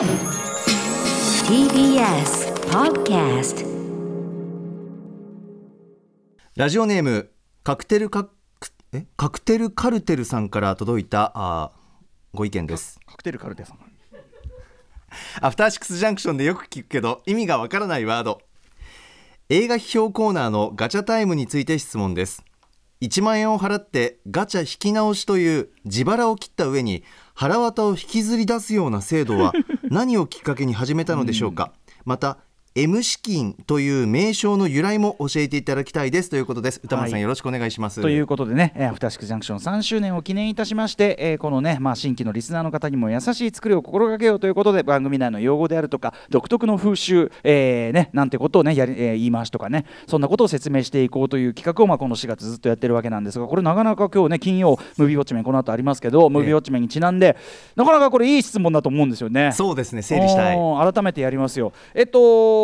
TBS Podcast ラジオネームカクテルカクえ？カクテルカルテルさんから届いたあーご意見です。カクテルカルテさん。アフターシックスジャンクションでよく聞くけど意味がわからないワード。映画批評コーナーのガチャタイムについて質問です1万円を払ってガチャ引き直しという自腹を切った上に腹渡を引きずり出すような制度は何をきっかけに始めたのでしょうか、また M 資金という名称の由来も教えていただきたいです。ということです。歌丸さん、はい。よろしくお願いします。ということでね、えーアフターシックスジャンクション3周年を記念いたしまして、えーこのね、まあ、新規のリスナーの方にも優しい作りを心がけようということで番組内の用語であるとか独特の風習、えーね、なんてことをねやり、えー言い回しとかねそんなことを説明していこうという企画を、まあ、この4月ずっとやってるわけなんですがこれなかなか今日ね金曜ムービーウォッチメンこの後ありますけど、ムービーウォッチメンにちなんでなかなかこれいい質問だと思うんですよね。そうですね整理したい。改めてやりますよ。えっと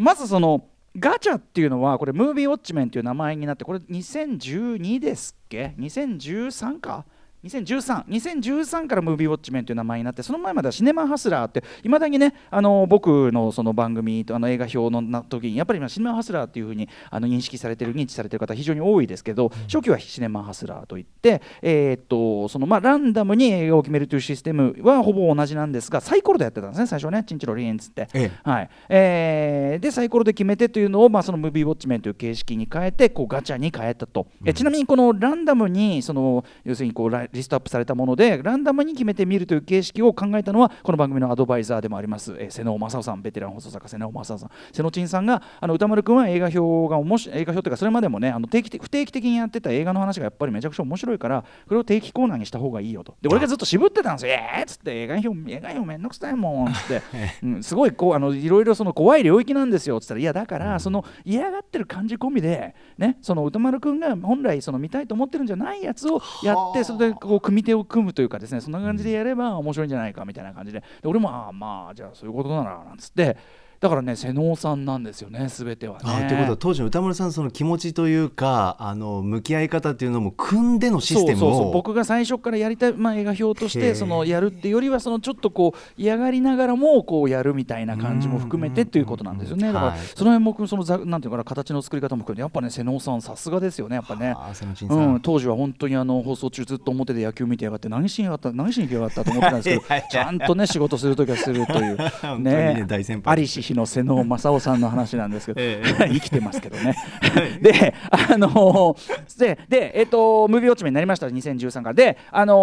まずそのガチャっていうのはこれムービーウォッチメンという名前になってこれ2012ですっけ？2013か？2013 2013からムービーウォッチメンという名前になってその前まではシネマハスラーっていまだにねあの僕のその番組とあの映画表のな時にやっぱり今シネマハスラーっていうふうにあの認識されてる認知されてる方非常に多いですけど初期はシネマハスラーといってえーっとそのまあランダムに映画を決めるというシステムはほぼ同じなんですがサイコロでやってたんですね最初はねチンチロリエンつって。ええ。はい。えーでサイコロで決めてというのを、まあ、そのムービーウォッチメンという形式に変えてこうガチャに変えたと、えちなみにこのランダムにその要するにこうラリストアップされたものでランダムに決めてみるという形式を考えたのはこの番組のアドバイザーでもあります、えー瀬能正夫さんベテラン放送作家瀬能正夫さん。瀬野陳さんがあの歌丸君は映画表が面白い映画表というかそれまでもねあの定期的不定期的にやってた映画の話がやっぱりめちゃくちゃ面白いからこれを定期コーナーにした方がいいよと。で俺がずっと渋ってたんですよ。えーっつって映画表映画表めんどくさいもんっつって、うん、すごいこうあのいろいろその怖い領域なんですよっつったら。いやだからその嫌がってる感じ込みでねその歌丸くんが本来その見たいと思ってるんじゃないやつをやってそれでこう組手を組むというかですねそんな感じでやれば面白いんじゃないかみたいな感じで。で俺もああまあじゃあそういうことだななんつってだからね瀬能さんなんですよね全てはね。あということは当時の歌丸さんその気持ちというかあの向き合い方っていうのも組んでのシステムをそうそうそう。僕が最初からやりたい、まあ、映画表としてそのやるっていうよりはそのちょっとこう嫌がりながらもこうやるみたいな感じも含めてっていうことなんですよね。だからはい。その辺僕そのざなんていうかな形の作り方も含めてやっぱね瀬能さんさすがですよねやっぱね。うん、当時は本当にあの放送中ずっと表で野球見てやがって何しにやがった何しに来やがったと思ってたんですけど ちゃんとね仕事するときはするという。本当にね大先輩ありし日の瀬能正夫さんの話なんですけど、え 生きてますけどね。で、あのーで、で、えっ、と、ムービーウォッチメンになりました、2013から。で、あの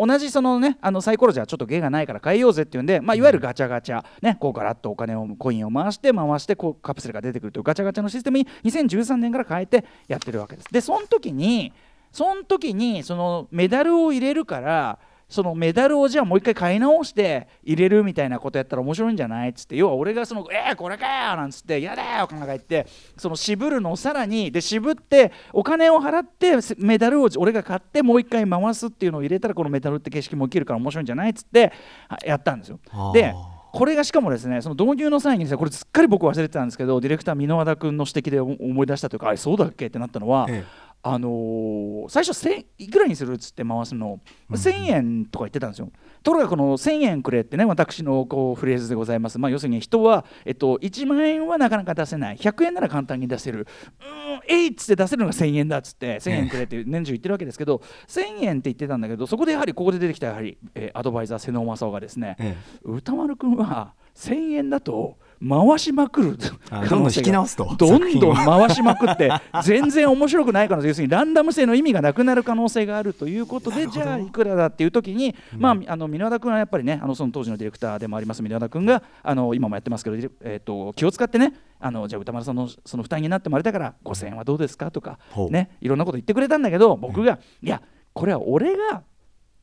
ー同じそのね、あのサイコロじゃちょっと芸がないから変えようぜっていうんで、まあ、いわゆるガチャガチャ、ね、こうガラッとお金を、コインを回して、回して、こうカプセルが出てくるというガチャガチャのシステムに2013年から変えてやってるわけです。で、その時に、その時に、そのメダルを入れるから、そのメダルをじゃあもう一回買い直して入れるみたいなことやったら面白いんじゃないっつって要は俺がその「えー、これかよ!」なんつって「やだよ!」とか言ってその渋るのをさらにで渋ってお金を払ってせメダルを俺が買ってもう一回回すっていうのを入れたらこのメダルって景色も起きるから面白いんじゃないっつってはやったんですよ。でこれがしかもですねその導入の際にですねこれすっかり僕忘れてたんですけどディレクター箕輪田君の指摘で思思い出したというかあれそうだっけってなったのは、えあのー最初1000いくらにするっつって回すの？1000円とか言ってたんですよ。ところがこの1000円くれってね私のこうフレーズでございます、まあ、要するに人は、えっと、1万円はなかなか出せない。100円なら簡単に出せる。うーんえいっつって出せるのが1000円だっつって1000円くれって年中言ってるわけですけど1000円って言ってたんだけどそこでやはりここで出てきたやはり、えーアドバイザー瀬能正夫がですね、え歌丸くんは1000円だと回しまくる。あどんどん引き直すと。どんどん回しまくって 全然面白くない可能性要するにランダム性の意味がなくなる可能性があるということでじゃあいくらだっていう時に、まああの箕輪田君はやっぱりねあのその当時のディレクターでもあります。箕輪田君があの今もやってますけど、えー、と気を使ってねあのじゃあ歌丸さんのその負担になってもあれだから5000円はどうですかとかねいろんなこと言ってくれたんだけど僕が、いやこれは俺が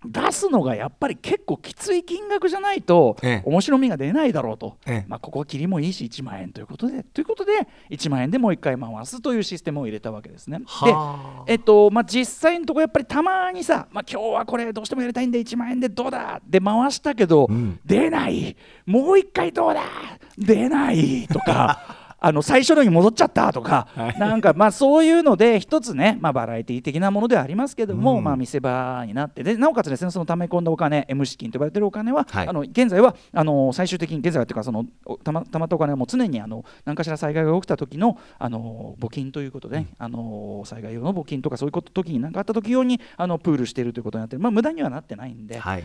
出すのがやっぱり結構きつい金額じゃないとええ。面白みが出ないだろうと、ええ。まあ、ここは切りもいいし1万円ということで。ということで1万円でもう1回回すというシステムを入れたわけですね。はあ。で、えっとまあ、実際のところやっぱりたまにさ、まあ、今日はこれどうしてもやりたいんで1万円でどうだで回したけど、うん。出ない。もう1回どうだ出ないとか あの最初のに戻っちゃったとか、なんかまあそういうので一つね、まあ、バラエティー的なものではありますけども、うん。まあ見せ場になってでなおかつですねその溜め込んだお金 M 資金と呼ばれてるお金は、はい。あの現在はあの最終的に現在はというかそのおたまたまったお金はもう常にあの何かしら災害が起きた時のあの募金ということで、あの災害用の募金とかそういうこと時に何かあった時用にあのプールしているということになってまあ無駄にはなってないんで、はい。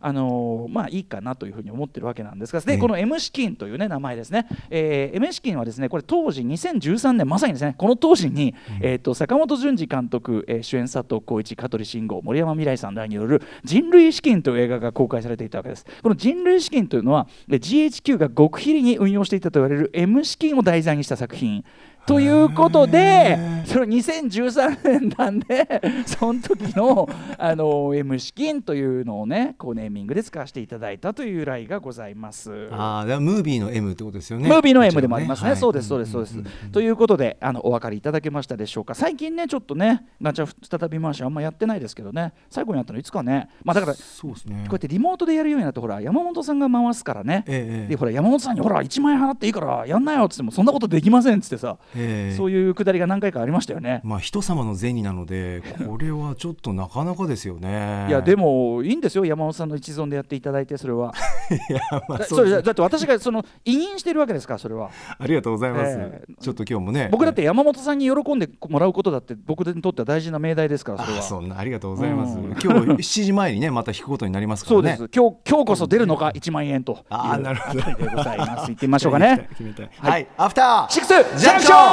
あのまあいいかなというふうに思ってるわけなんですがで、ねこの M 資金というね名前ですね、えー M 資金はですねこれ当時2013年まさにですねこの当時に、えー、と坂本淳二監督、えー主演佐藤浩市香取慎吾森山未來さんらによる人類資金という映画が公開されていたわけです。この人類資金というのはえー GHQ が極秘裏に運用していたと言われる M 資金を題材にした作品ということで、それ2013年なんで、その時のあの M 資金というのをね、こうネーミングで使わせていただいたという由来がございます。ああムービーの M ってことですよねムービーの M でもありますね。はいそうです、そうです、そうです。ということで、あのお分かりいただけましたでしょうか。最近ね、ちょっとね、ガチャ再び回しあんまやってないですけどね、最後にやったのいつかね、まあだから、こそうですねうやってリモートでやるようになって、ほら、山本さんが回すからね。ええで、ほら、山本さんに、ほら、1万円払っていいから、やんなよっつっても、そんなことできませんっつってさ、ええ。そういうくだりが何回かありましたよね。まあ人様の銭なのでこれはちょっとなかなかですよね。いやでもいいんですよ。山本さんの一存でやっていただいてそれは。いやまあだそうれだって私がその委任してるわけですからそれは。ありがとうございます、ええ。ちょっと今日もね。僕だって山本さんに喜んでもらうことだって僕にとっては大事な命題ですからそれは。あそんなありがとうございます、うん。今日7時前にねまた引くことになりますからね。そうです。今日今日こそ出るのか1万円とあーなるほど。でございます。行ってみましょうかね。決めたい。ははい。い、アフター!シックス!ジャンクション.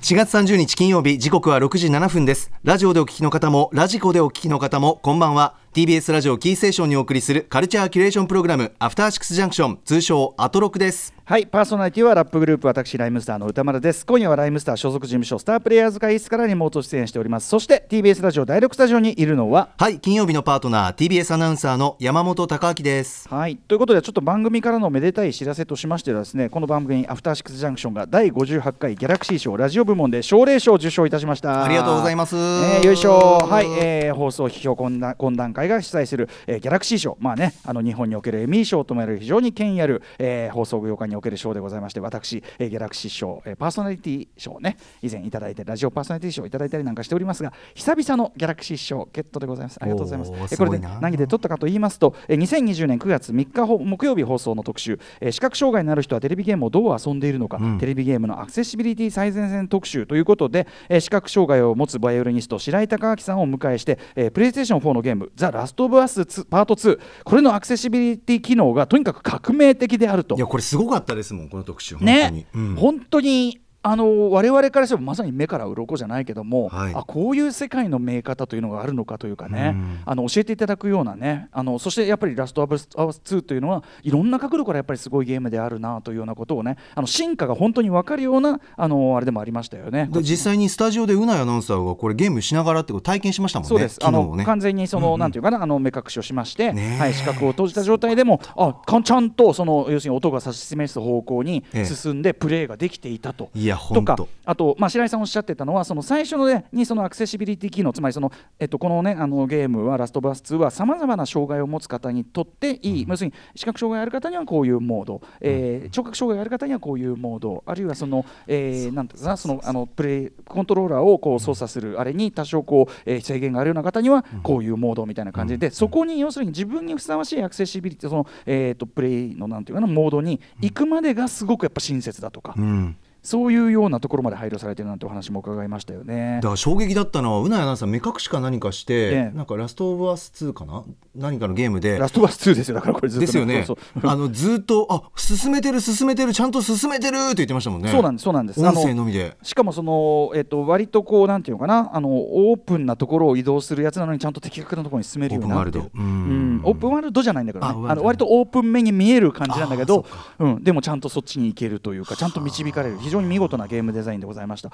4月30日金曜日時刻は6時7分です。ラジオでお聞きの方もラジコでお聞きの方もこんばんは。TBS ラジオキーステーションにお送りするカルチャーキュレーションプログラムアフターシックスジャンクション通称アトロクです。はいパーソナリティはラップグループ私ライムスターの歌丸です。今夜はライムスター所属事務所スタープレイヤーズ会議室からリモート出演しております。そして TBS ラジオ第6スタジオにいるのははい金曜日のパートナー TBS アナウンサーの山本貴明です。はい、ということでちょっと番組からのめでたい知らせとしましてはですねこの番組「アフターシックスジャンクション」が第58回ギャラクシー賞ラジオ部門で奨励賞を受賞いたしました。ありがとうございます。えーよいしょ。はい、えー放送批評懇談懇談会が主催する、えーギャラクシー賞まあねあの日本におけるエミー賞とも言われる非常に権威ある、えー放送業界における賞でございまして私、えーギャラクシー賞、えーパーソナリティ賞をね以前いただいてラジオパーソナリティ賞をいただいたりなんかしておりますが久々のギャラクシー賞ゲットでございます。ありがとうございます。おーえーこれで何で取ったかと言いますと、えー2020年9月3日ほ木曜日放送の特集、えー視覚障害のある人はテレビゲームをどう遊んでいるのか、うん。テレビゲームのアクセシビリティ最前線特集ということで、えー視覚障害を持つバイオリニスト白井孝明さんをお迎えして、えープレイステーション4のゲーム「ザ・ラスト・オブ・アス2パート2」これのアクセシビリティ機能がとにかく革命的であると。いやこれすごかったですもんこの特集本当に、ね、うん。本当にあの我々からしてもまさに目から鱗じゃないけども、はい。あこういう世界の見え方というのがあるのかというかね、うん。あの教えていただくようなね。あのそしてやっぱり「ラストアブス2」というのはいろんな角度からやっぱりすごいゲームであるなというようなことをねあの進化が本当に分かるようなあのあれでもありましたよね。で実際にスタジオでうないアナウンサーがこれゲームしながらってこと体験しましたもんね。そうです、あの完全にその、なんていうかなあの目隠しをしまして、ねえ。はい、視覚を閉じた状態でもあかちゃんとその要するに音が指し示す方向にええ。進んでプレーができていたと。いやとかあと、まあ、白井さんおっしゃってたのはその最初の、ね、にそのアクセシビリティ機能つまりその、えっと、この,、ね、あのゲームは「ラストバース2」はさまざまな障害を持つ方にとっていい、要するに視覚障害ある方にはこういうモード、えー聴覚障害ある方にはこういうモード。あるいはその、えーなんていうかなそのあのプレイコントローラーをこう操作するあれに多少こう、えー制限があるような方にはこういうモードみたいな感じで、そこに要するに自分にふさわしいアクセシビリティその、えー、とプレイのなんていうかなモードに行くまでがすごくやっぱ親切だとか。うんそういうようなところまで配慮されてるなんてお話も伺いましたよね。だ。から衝撃だったのはうないアナウンサー目隠しか何かして、ええ。なんかラストオブアス2かな？何かのゲームで。ラストバース2ですよ、だからこれずっと。ですよね。あのずっとあ進めてる進めてるちゃんと進めてるって言ってましたもんね。そうなんです、そうなんです。音声あののみで。しかもその、えっと、割とこう、なんていうのかな、あのオープンなところを移動するやつなのに、ちゃんと的確なところに進めるようになって。るオープンワールド。ううん。んオープンワールドじゃないんだけどね、あの割とオープン目に見える感じなんだけどあ、うん、でもちゃんとそっちに行けるというか、ちゃんと導かれる、非常に見事なゲームデザインでございました。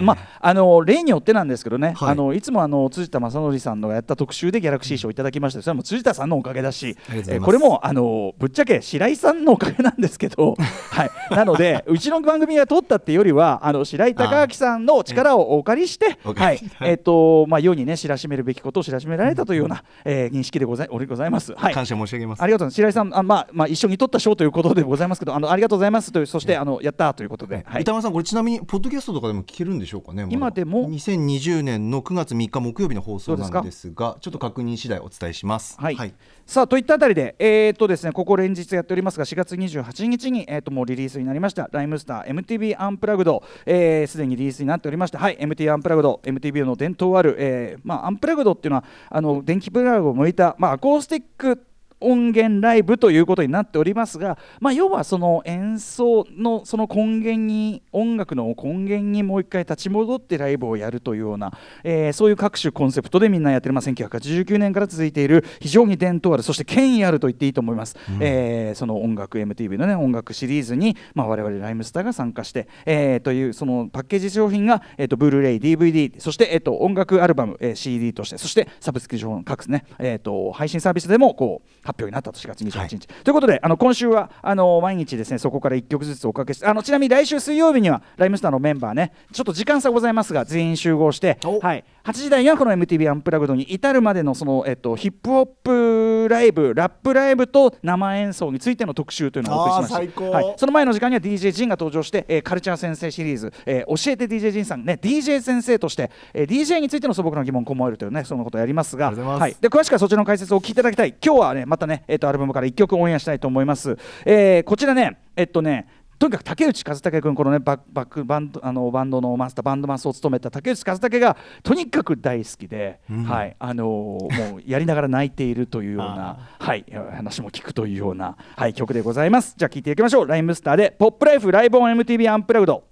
まあ、あの例によってなんですけどね、はい。あのいつもあの辻田正則さんのやった特集でギャラクシー賞をいただきまして、それもう辻田さんのおかげだしえーこれもあのぶっちゃけ白井さんのおかげなんですけど、はい、なのでうちの番組が取ったっていうよりはあの白井貴明さんの力をお借りして、はい。えっ、とまあ世にね知らしめるべきことを知らしめられたというような、えー認識でございおりございます。はい。感謝申し上げます。ありがとうございます。白井さん、あまあまあ一緒に取った賞ということでございますけど、あのありがとうございますという、そしてあのやったーということで、はい。歌。丸さんこれちなみにポッドキャストとかでも聞けるんでしょうかね今でも？2020年の9月3日木曜日の放送なんですがちょっと確認次第お伝えします。はい、さあといったあたりで、えーっとですね、ここ連日やっておりますが、4月28日に、えーっともうリリースになりました、ライムスター MTV アンプラグド、えーすでにリリースになっておりまして、はい、MTV アンプラグド、MTV の伝統ある、えーまあ、アンプラグドっていうのは、あの電気プラグを向いた、まあ、アコースティック音源ライブということになっておりますが、まあ、要はその演奏のその根源に音楽の根源にもう一回立ち戻ってライブをやるというような、えーそういう各種コンセプトでみんなやってる、まあ、1989年から続いている非常に伝統あるそして権威あると言っていいと思います、えーその音楽 MTV の、ね、音楽シリーズに、まあ、我々ライムスターが参加して、えーというそのパッケージ商品が、えー、とブルーレイ DVD そして、えー、と音楽アルバム、えー CD としてそしてサブスクリプション各、ねえー、と配信サービスでもこう発表になったと4月28日、ということであの今週はあの毎日ですねそこから1曲ずつおかけしてあのちなみに来週水曜日にはライムスターのメンバーねちょっと時間差ございますが全員集合して、お。はい、8時台にはこの MTV アンプラグドに至るまでのその、えっと、ヒップホップライブラップライブと生演奏についての特集というのをお送りしました。はい、その前の時間には DJ ジンが登場して、えーカルチャー先生シリーズ、えー教えて DJ ジンさんね DJ 先生として、えー DJ についての素朴な疑問をこもえるというねそのことをやりますが。はい、で詳しくはそちらの解説をお聞きいただきたい。今日はねまたね、えっとアルバムから1曲オンエアしたいと思います、えーこちらねえっとねとにかく竹内和武君このねバックバックバンドあのバンドのマスターバンドマスを務めた竹内和武がとにかく大好きで、はいあのーもうやりながら泣いているというような はい話も聞くというようなはい曲でございます。じゃあ聞いていきましょう。ライムスターでポップライフライブオン MTV アンプラグド。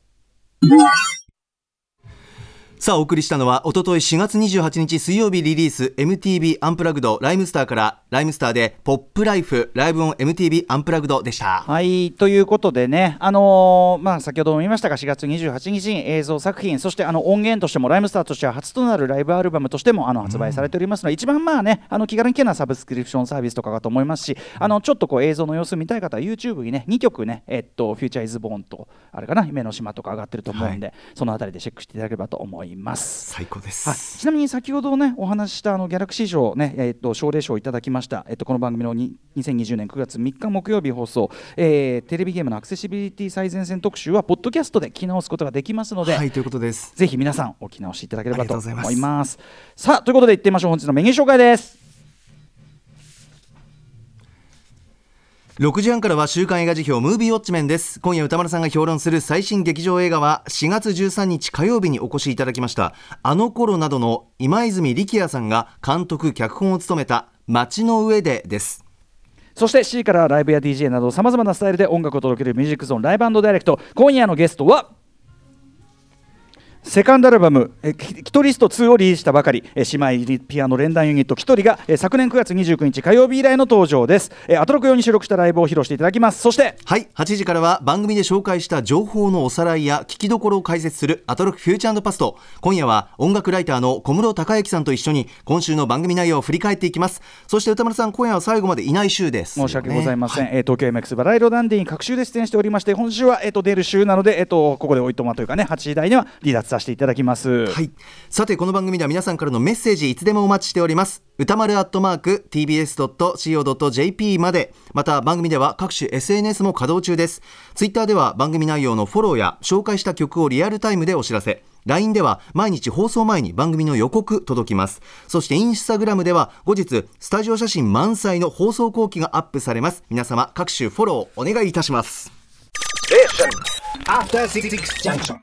さあお送りしたのはおととい4月28日水曜日リリース MTV アンプラグドライムスターからライムスターでポップライフライブオン MTV アンプラグドでした。はいということでね、あのーまあ、先ほども言いましたが4月28日に映像作品そしてあの音源としてもライムスターとしては初となるライブアルバムとしてもあの発売されておりますので、一番まあねあの気軽に聞けるのはサブスクリプションサービスとかかと思いますしあのちょっとこう映像の様子見たい方は YouTube にね2曲ね、えっと、フューチャーイズボーンとあれかな夢の島とか上がってると思うんで、そのあたりでチェックしていただければと思います。最高ではい、すちなみに先ほどねお話ししたあのギャラクシー賞ねえっと奨励賞をいただきました。えっとこの番組のに2020年9月3日木曜日放送、えーテレビゲームのアクセシビリティ最前線特集はポッドキャストで聞き直すことができますので、はいということです。ぜひ皆さんお聞き直しいただければと思います。います。さあということでいってみましょう。本日のメニュー紹介です。6時半からは週刊映画辞表ムービーウォッチメンです。今夜歌丸さんが評論する最新劇場映画は4月13日火曜日にお越しいただきましたあの頃などの今泉力也さんが監督脚本を務めた街の上でです。そして C からライブや DJ などさまざまなスタイルで音楽を届けるミュージックゾーンライブダイレクト。今夜のゲストはセカンドアルバム「えキキトリスト2」をリリースしたばかり。え姉妹ピアノ連弾ユニットキトリがえ昨年9月29日火曜日以来の登場です。えアトロク用に収録したライブを披露していただきます。そしてはい8時からは番組で紹介した情報のおさらいや聞きどころを解説するアトロックフューチャーパスト。今夜は音楽ライターの小室孝之さんと一緒に今週の番組内容を振り返っていきます。そして歌丸さん今夜は最後までいない週です、申し訳ございません、えー東京 MX バラ色ダンディに各週で出演しておりまして今週は、えー、と出る週なので、えー、とここでおいとまというかね8時台には離脱させていただきます。はい、さてこの番組では皆さんからのメッセージいつでもお待ちしております。歌丸アットマーク tbs.co.jp まで。また番組では各種 SNS も稼働中です。ツイッターでは番組内容のフォローや紹介した曲をリアルタイムでお知らせ。LINE では毎日放送前に番組の予告届きます。そしてインスタグラムでは後日スタジオ写真満載の放送後期がアップされます。皆様各種フォローお願いいたします。After Six Junction.